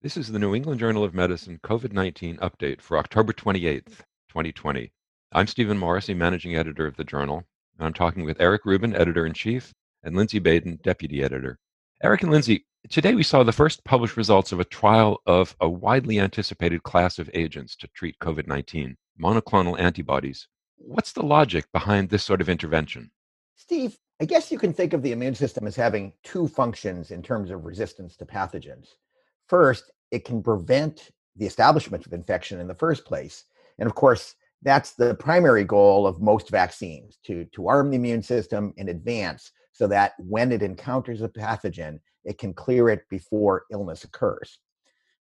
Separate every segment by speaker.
Speaker 1: This is the New England Journal of Medicine COVID 19 update for October 28th, 2020. I'm Stephen Morrissey, managing editor of the journal, and I'm talking with Eric Rubin, editor in chief, and Lindsay Baden, deputy editor. Eric and Lindsay, today we saw the first published results of a trial of a widely anticipated class of agents to treat COVID 19, monoclonal antibodies. What's the logic behind this sort of intervention?
Speaker 2: Steve, I guess you can think of the immune system as having two functions in terms of resistance to pathogens. First, it can prevent the establishment of infection in the first place. And of course, that's the primary goal of most vaccines to, to arm the immune system in advance so that when it encounters a pathogen, it can clear it before illness occurs.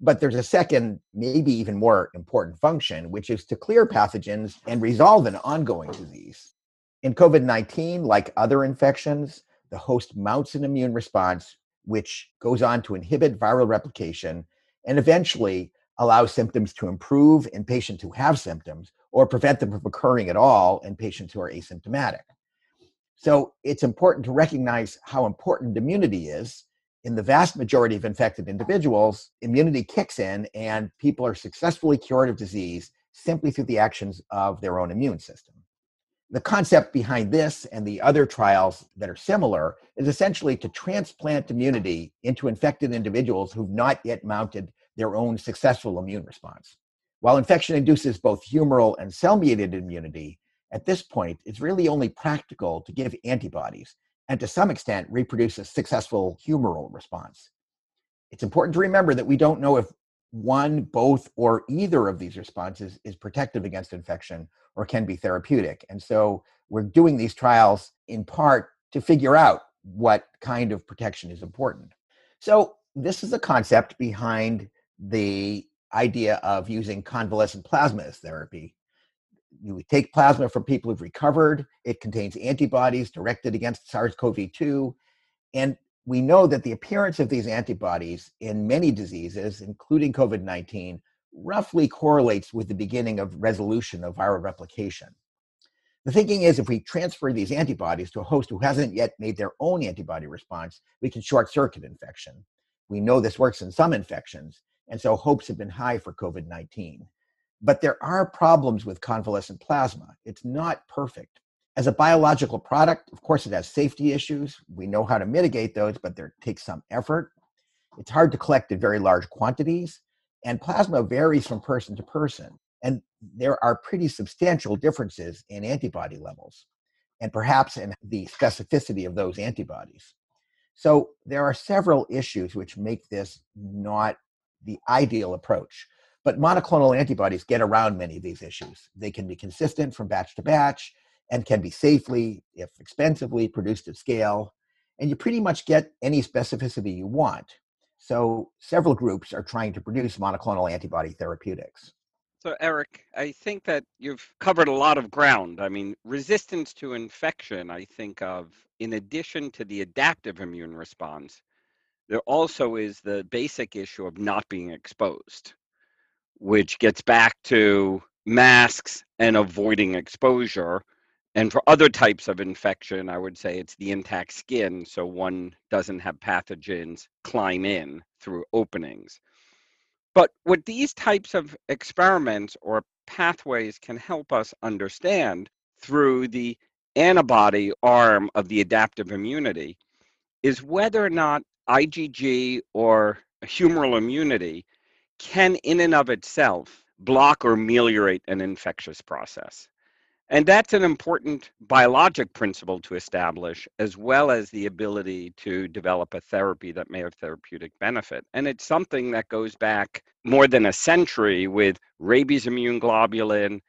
Speaker 2: But there's a second, maybe even more important function, which is to clear pathogens and resolve an ongoing disease. In COVID 19, like other infections, the host mounts an immune response which goes on to inhibit viral replication and eventually allow symptoms to improve in patients who have symptoms or prevent them from occurring at all in patients who are asymptomatic. So it's important to recognize how important immunity is. In the vast majority of infected individuals, immunity kicks in and people are successfully cured of disease simply through the actions of their own immune system the concept behind this and the other trials that are similar is essentially to transplant immunity into infected individuals who've not yet mounted their own successful immune response. While infection induces both humoral and cell mediated immunity, at this point, it's really only practical to give antibodies and to some extent reproduce a successful humoral response. It's important to remember that we don't know if one, both, or either of these responses is protective against infection or can be therapeutic. And so we're doing these trials in part to figure out what kind of protection is important. So this is the concept behind the idea of using convalescent plasma as therapy. You would take plasma from people who've recovered, it contains antibodies directed against SARS CoV 2, and we know that the appearance of these antibodies in many diseases, including COVID 19, roughly correlates with the beginning of resolution of viral replication. The thinking is if we transfer these antibodies to a host who hasn't yet made their own antibody response, we can short circuit infection. We know this works in some infections, and so hopes have been high for COVID 19. But there are problems with convalescent plasma. It's not perfect. As a biological product, of course, it has safety issues. We know how to mitigate those, but there takes some effort. It's hard to collect in very large quantities, and plasma varies from person to person. And there are pretty substantial differences in antibody levels, and perhaps in the specificity of those antibodies. So there are several issues which make this not the ideal approach. But monoclonal antibodies get around many of these issues. They can be consistent from batch to batch and can be safely, if expensively, produced at scale. And you pretty much get any specificity you want. So several groups are trying to produce monoclonal antibody therapeutics.
Speaker 3: So, Eric, I think that you've covered a lot of ground. I mean, resistance to infection, I think of, in addition to the adaptive immune response, there also is the basic issue of not being exposed, which gets back to masks and avoiding exposure, and for other types of infection, I would say it's the intact skin, so one doesn't have pathogens climb in through openings. But what these types of experiments or pathways can help us understand through the antibody arm of the adaptive immunity is whether or not IgG or humoral immunity can, in and of itself, block or ameliorate an infectious process. And that's an important biologic principle to establish, as well as the ability to develop a therapy that may have therapeutic benefit. And it's something that goes back more than a century with rabies immune globulin,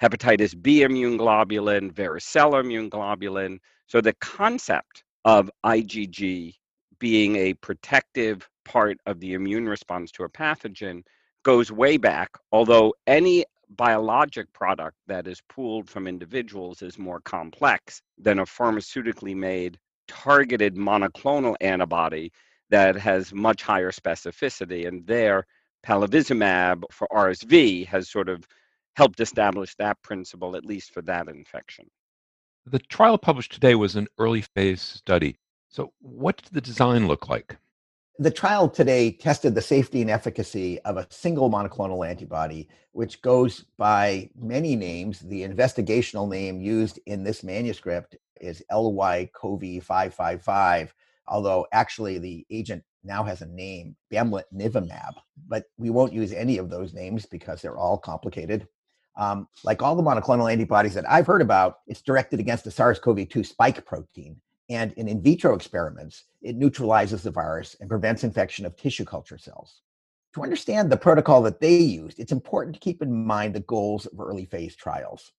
Speaker 3: hepatitis B immune globulin, varicella immune globulin. So the concept of IgG being a protective part of the immune response to a pathogen goes way back, although any biologic product that is pooled from individuals is more complex than a pharmaceutically made targeted monoclonal antibody that has much higher specificity. And there, palivizumab for RSV has sort of helped establish that principle, at least for that infection.
Speaker 1: The trial published today was an early phase study. So, what did the design look like?
Speaker 2: The trial today tested the safety and efficacy of a single monoclonal antibody, which goes by many names. The investigational name used in this manuscript is LY-CoV 555, although actually the agent now has a name, bamlanivimab, but we won't use any of those names because they're all complicated. Um, like all the monoclonal antibodies that I've heard about, it's directed against the SARS CoV 2 spike protein. And in in vitro experiments, it neutralizes the virus and prevents infection of tissue culture cells. To understand the protocol that they used, it's important to keep in mind the goals of early phase trials.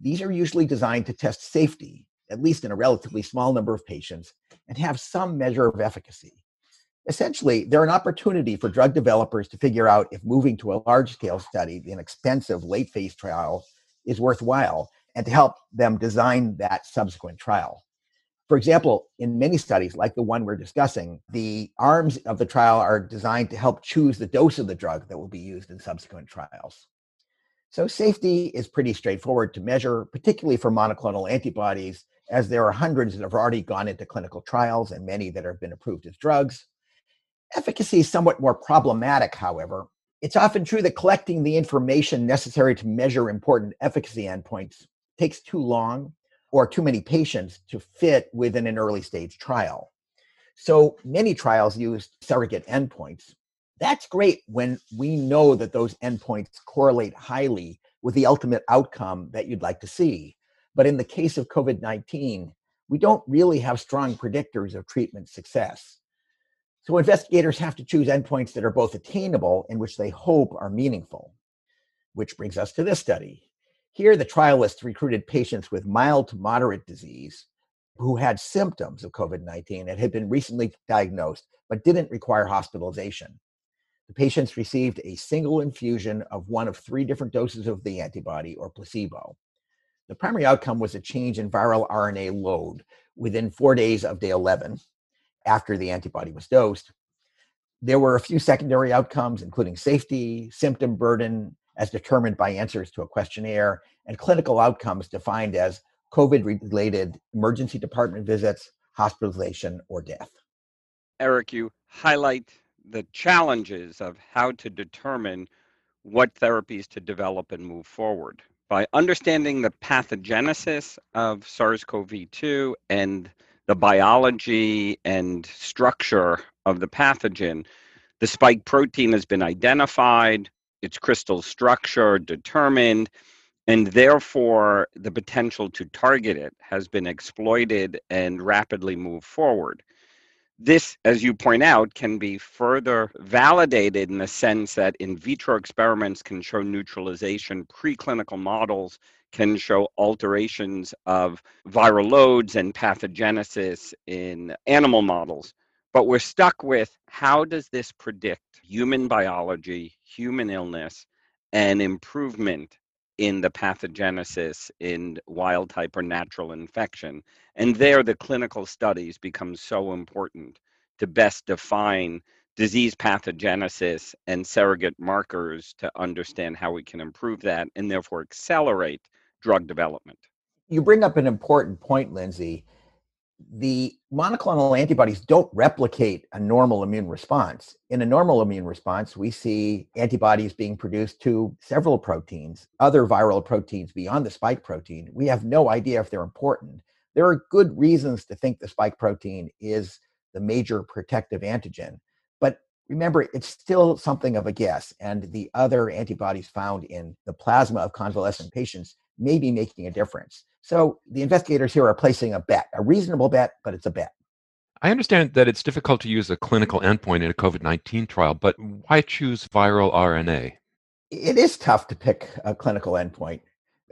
Speaker 2: These are usually designed to test safety, at least in a relatively small number of patients, and have some measure of efficacy essentially they're an opportunity for drug developers to figure out if moving to a large scale study an expensive late phase trial is worthwhile and to help them design that subsequent trial for example in many studies like the one we're discussing the arms of the trial are designed to help choose the dose of the drug that will be used in subsequent trials so safety is pretty straightforward to measure particularly for monoclonal antibodies as there are hundreds that have already gone into clinical trials and many that have been approved as drugs Efficacy is somewhat more problematic, however. It's often true that collecting the information necessary to measure important efficacy endpoints takes too long or too many patients to fit within an early stage trial. So many trials use surrogate endpoints. That's great when we know that those endpoints correlate highly with the ultimate outcome that you'd like to see. But in the case of COVID 19, we don't really have strong predictors of treatment success. So investigators have to choose endpoints that are both attainable and which they hope are meaningful. Which brings us to this study. Here, the trialists recruited patients with mild to moderate disease who had symptoms of COVID 19 and had been recently diagnosed but didn't require hospitalization. The patients received a single infusion of one of three different doses of the antibody or placebo. The primary outcome was a change in viral RNA load within four days of day 11, after the antibody was dosed. There were a few secondary outcomes, including safety, symptom burden, as determined by answers to a questionnaire, and clinical outcomes defined as COVID related emergency department visits, hospitalization, or death.
Speaker 3: Eric, you highlight the challenges of how to determine what therapies to develop and move forward. By understanding the pathogenesis of SARS CoV 2 and the biology and structure of the pathogen, the spike protein has been identified, its crystal structure determined, and therefore the potential to target it has been exploited and rapidly moved forward. This, as you point out, can be further validated in the sense that in vitro experiments can show neutralization, preclinical models can show alterations of viral loads and pathogenesis in animal models. But we're stuck with how does this predict human biology, human illness, and improvement in the pathogenesis in wild type or natural infection? And there, the clinical studies become so important to best define disease pathogenesis and surrogate markers to understand how we can improve that and therefore accelerate drug development.
Speaker 2: You bring up an important point, Lindsay. The monoclonal antibodies don't replicate a normal immune response. In a normal immune response, we see antibodies being produced to several proteins, other viral proteins beyond the spike protein. We have no idea if they're important. There are good reasons to think the spike protein is the major protective antigen. But remember, it's still something of a guess. And the other antibodies found in the plasma of convalescent patients may be making a difference. So the investigators here are placing a bet, a reasonable bet, but it's a bet.
Speaker 1: I understand that it's difficult to use a clinical endpoint in a COVID 19 trial, but why choose viral RNA?
Speaker 2: It is tough to pick a clinical endpoint.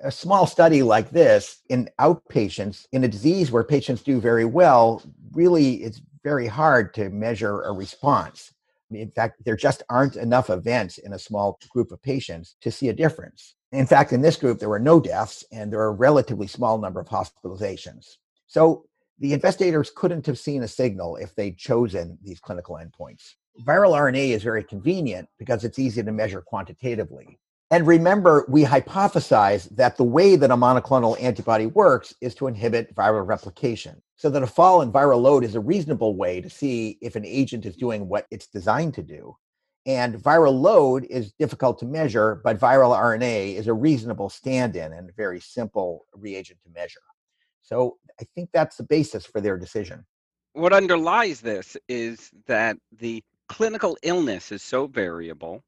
Speaker 2: A small study like this in outpatients in a disease where patients do very well, really it's very hard to measure a response. In fact, there just aren't enough events in a small group of patients to see a difference. In fact, in this group, there were no deaths and there were a relatively small number of hospitalizations. So the investigators couldn't have seen a signal if they'd chosen these clinical endpoints. Viral RNA is very convenient because it's easy to measure quantitatively. And remember, we hypothesize that the way that a monoclonal antibody works is to inhibit viral replication. so that a fall in viral load is a reasonable way to see if an agent is doing what it's designed to do. And viral load is difficult to measure, but viral RNA is a reasonable stand in and a very simple reagent to measure. So I think that's the basis for their decision.
Speaker 3: What underlies this is that the clinical illness is so variable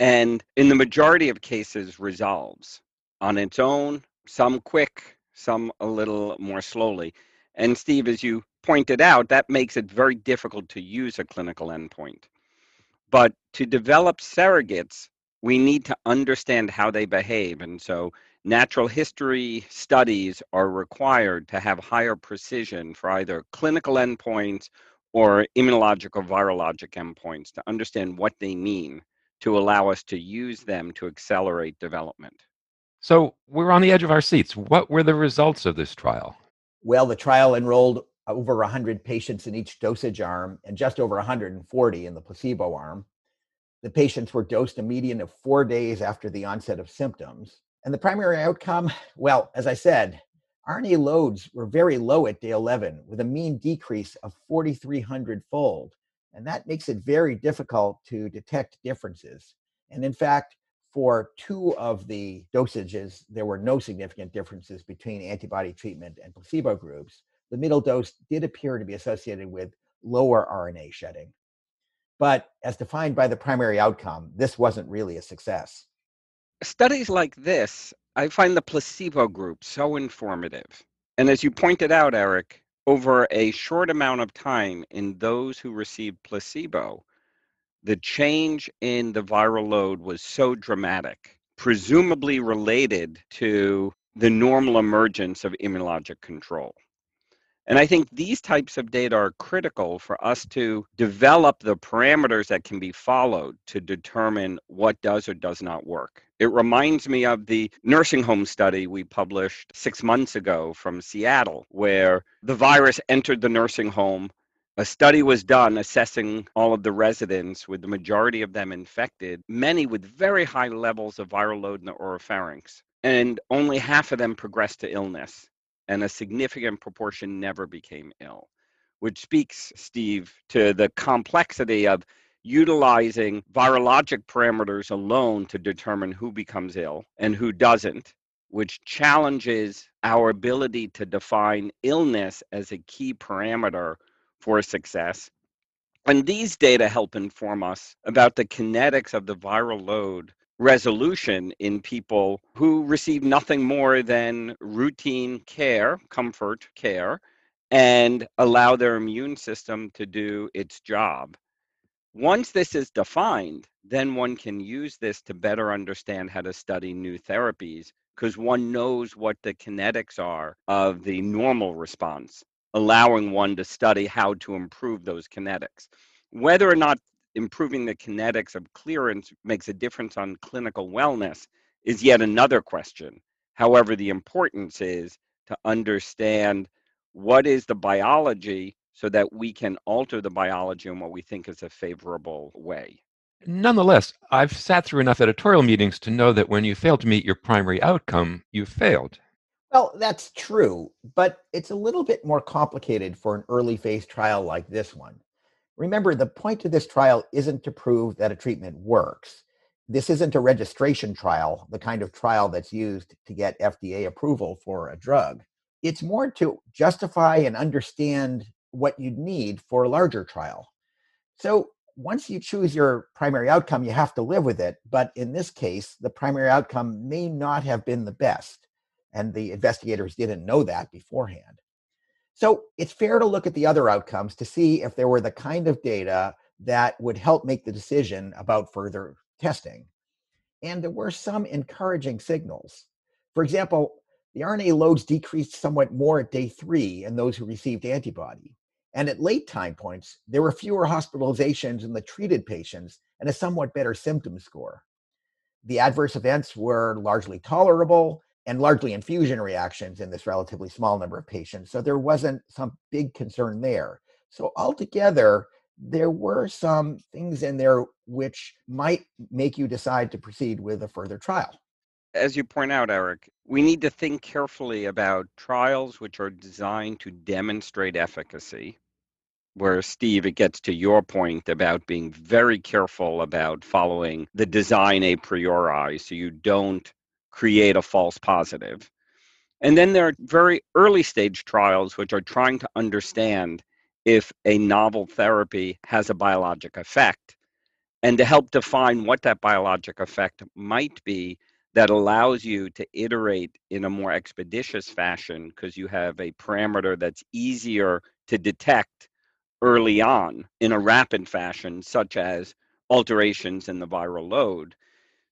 Speaker 3: and in the majority of cases resolves on its own, some quick, some a little more slowly. And Steve, as you pointed out, that makes it very difficult to use a clinical endpoint. But to develop surrogates, we need to understand how they behave. And so natural history studies are required to have higher precision for either clinical endpoints or immunological virologic endpoints to understand what they mean to allow us to use them to accelerate development.
Speaker 1: So we're on the edge of our seats. What were the results of this trial?
Speaker 2: Well, the trial enrolled over 100 patients in each dosage arm and just over 140 in the placebo arm. The patients were dosed a median of four days after the onset of symptoms. And the primary outcome, well, as I said, RNA loads were very low at day 11 with a mean decrease of 4,300 fold. And that makes it very difficult to detect differences. And in fact, for two of the dosages, there were no significant differences between antibody treatment and placebo groups. The middle dose did appear to be associated with lower RNA shedding. But as defined by the primary outcome, this wasn't really a success.
Speaker 3: Studies like this, I find the placebo group so informative. And as you pointed out, Eric, over a short amount of time in those who received placebo, the change in the viral load was so dramatic, presumably related to the normal emergence of immunologic control. And I think these types of data are critical for us to develop the parameters that can be followed to determine what does or does not work. It reminds me of the nursing home study we published six months ago from Seattle, where the virus entered the nursing home. A study was done assessing all of the residents, with the majority of them infected, many with very high levels of viral load in the oropharynx, and only half of them progressed to illness and a significant proportion never became ill, which speaks, Steve, to the complexity of utilizing virologic parameters alone to determine who becomes ill and who doesn't, which challenges our ability to define illness as a key parameter for success. And these data help inform us about the kinetics of the viral load resolution in people who receive nothing more than routine care, comfort care, and allow their immune system to do its job. Once this is defined, then one can use this to better understand how to study new therapies because one knows what the kinetics are of the normal response, allowing one to study how to improve those kinetics. Whether or not improving the kinetics of clearance makes a difference on clinical wellness is yet another question. However, the importance is to understand what is the biology so that we can alter the biology in what we think is a favorable way.
Speaker 1: Nonetheless, I've sat through enough editorial meetings to know that when you fail to meet your primary outcome, you've failed.
Speaker 2: Well, that's true, but it's a little bit more complicated for an early phase trial like this one. Remember, the point of this trial isn't to prove that a treatment works. This isn't a registration trial, the kind of trial that's used to get FDA approval for a drug. It's more to justify and understand what you'd need for a larger trial. So once you choose your primary outcome, you have to live with it. But in this case, the primary outcome may not have been the best. And the investigators didn't know that beforehand. So it's fair to look at the other outcomes to see if there were the kind of data that would help make the decision about further testing. And there were some encouraging signals. For example, the RNA loads decreased somewhat more at day three in those who received antibody. And at late time points, there were fewer hospitalizations in the treated patients and a somewhat better symptom score. The adverse events were largely tolerable, and largely infusion reactions in this relatively small number of patients. So there wasn't some big concern there. So altogether, there were some things in there which might make you decide to proceed with a further trial.
Speaker 3: as you point out, Eric, we need to think carefully about trials which are designed to demonstrate efficacy. Where, Steve, it gets to your point about being very careful about following the design a priori so you don't create a false positive. And then there are very early stage trials which are trying to understand if a novel therapy has a biologic effect and to help define what that biologic effect might be that allows you to iterate in a more expeditious fashion because you have a parameter that's easier to detect early on in a rapid fashion, such as alterations in the viral load,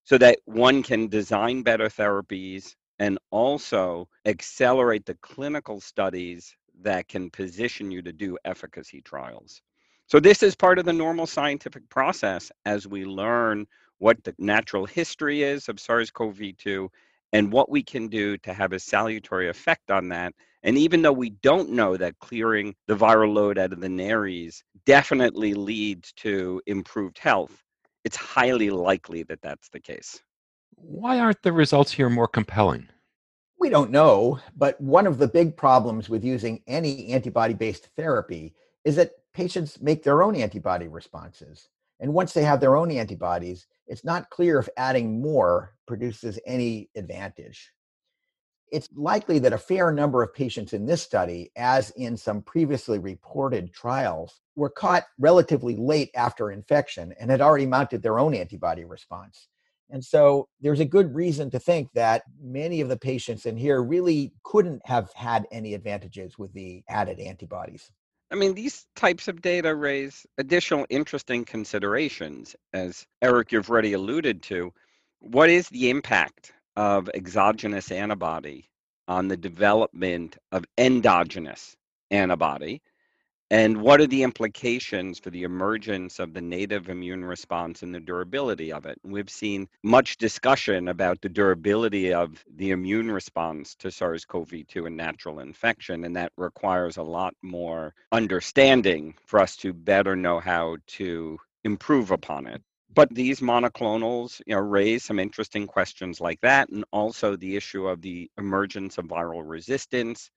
Speaker 3: so that one can design better therapies and also accelerate the clinical studies that can position you to do efficacy trials. So, this is part of the normal scientific process as we learn what the natural history is of SARS CoV 2 and what we can do to have a salutary effect on that. And even though we don't know that clearing the viral load out of the nares definitely leads to improved health, it's highly likely that that's the case.
Speaker 1: Why aren't the results here more compelling?
Speaker 2: We don't know, but one of the big problems with using any antibody based therapy is that patients make their own antibody responses. And once they have their own antibodies, it's not clear if adding more produces any advantage. It's likely that a fair number of patients in this study, as in some previously reported trials, were caught relatively late after infection and had already mounted their own antibody response. And so there's a good reason to think that many of the patients in here really couldn't have had any advantages with the added antibodies.
Speaker 3: I mean, these types of data raise additional interesting considerations. As Eric, you've already alluded to, what is the impact of exogenous antibody on the development of endogenous antibody? And what are the implications for the emergence of the native immune response and the durability of it? we've seen much discussion about the durability of the immune response to SARS CoV 2 and natural infection, and that requires a lot more understanding for us to better know how to improve upon it. But these monoclonals you know, raise some interesting questions like that, and also the issue of the emergence of viral resistance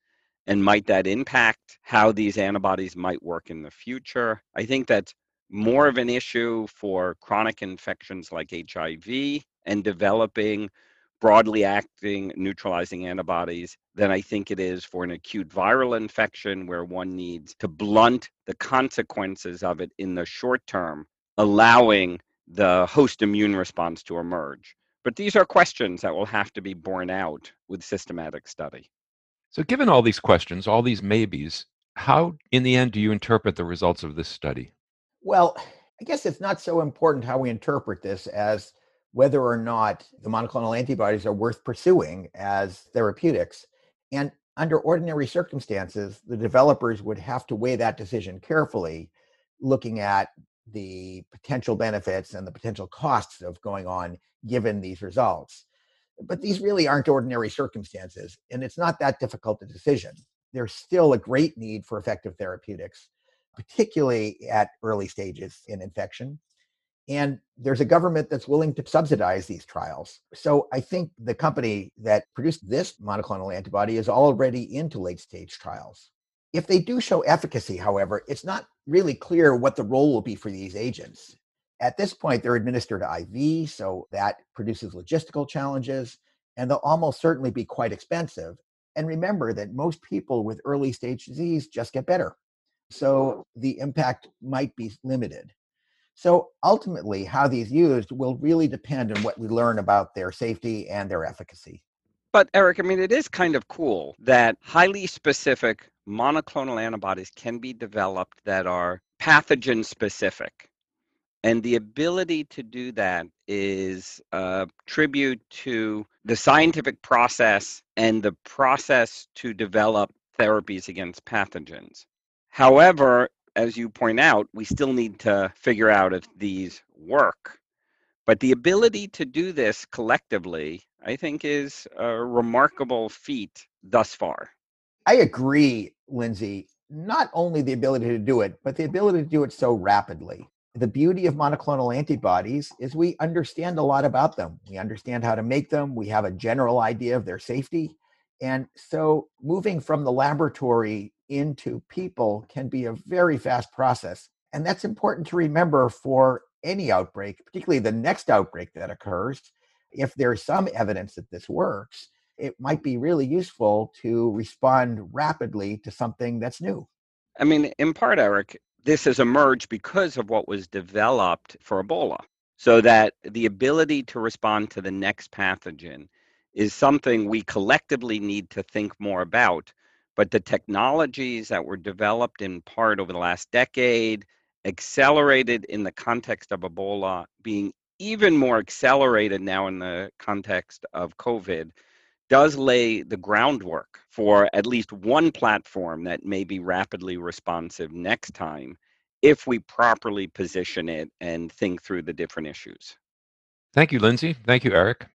Speaker 3: and might that impact how these antibodies might work in the future? I think that's more of an issue for chronic infections like HIV and developing broadly acting neutralizing antibodies than I think it is for an acute viral infection where one needs to blunt the consequences of it in the short term, allowing the host immune response to emerge. But these are questions that will have to be borne out with systematic study.
Speaker 1: So, given all these questions, all these maybes, how in the end do you interpret the results of this study?
Speaker 2: Well, I guess it's not so important how we interpret this as whether or not the monoclonal antibodies are worth pursuing as therapeutics. And under ordinary circumstances, the developers would have to weigh that decision carefully, looking at the potential benefits and the potential costs of going on given these results. But these really aren't ordinary circumstances, and it's not that difficult a decision. There's still a great need for effective therapeutics, particularly at early stages in infection. And there's a government that's willing to subsidize these trials. So I think the company that produced this monoclonal antibody is already into late stage trials. If they do show efficacy, however, it's not really clear what the role will be for these agents. At this point, they're administered IV, so that produces logistical challenges, and they'll almost certainly be quite expensive. And remember that most people with early stage disease just get better. So the impact might be limited. So ultimately, how these used will really depend on what we learn about their safety and their efficacy.
Speaker 3: But Eric, I mean, it is kind of cool that highly specific monoclonal antibodies can be developed that are pathogen specific. And the ability to do that is a tribute to the scientific process and the process to develop therapies against pathogens. However, as you point out, we still need to figure out if these work. But the ability to do this collectively, I think, is a remarkable feat thus far.
Speaker 2: I agree, Lindsay. Not only the ability to do it, but the ability to do it so rapidly the beauty of monoclonal antibodies is we understand a lot about them. We understand how to make them, we have a general idea of their safety. And so moving from the laboratory into people can be a very fast process. And that's important to remember for any outbreak, particularly the next outbreak that occurs. If there's some evidence that this works, it might be really useful to respond rapidly to something that's new.
Speaker 3: I mean, in part, Eric, this has emerged because of what was developed for Ebola. So that the ability to respond to the next pathogen is something we collectively need to think more about. But the technologies that were developed in part over the last decade, accelerated in the context of Ebola, being even more accelerated now in the context of COVID, does lay the groundwork for at least one platform that may be rapidly responsive next time if we properly position it and think through the different issues.
Speaker 1: Thank you, Lindsay. Thank you, Eric.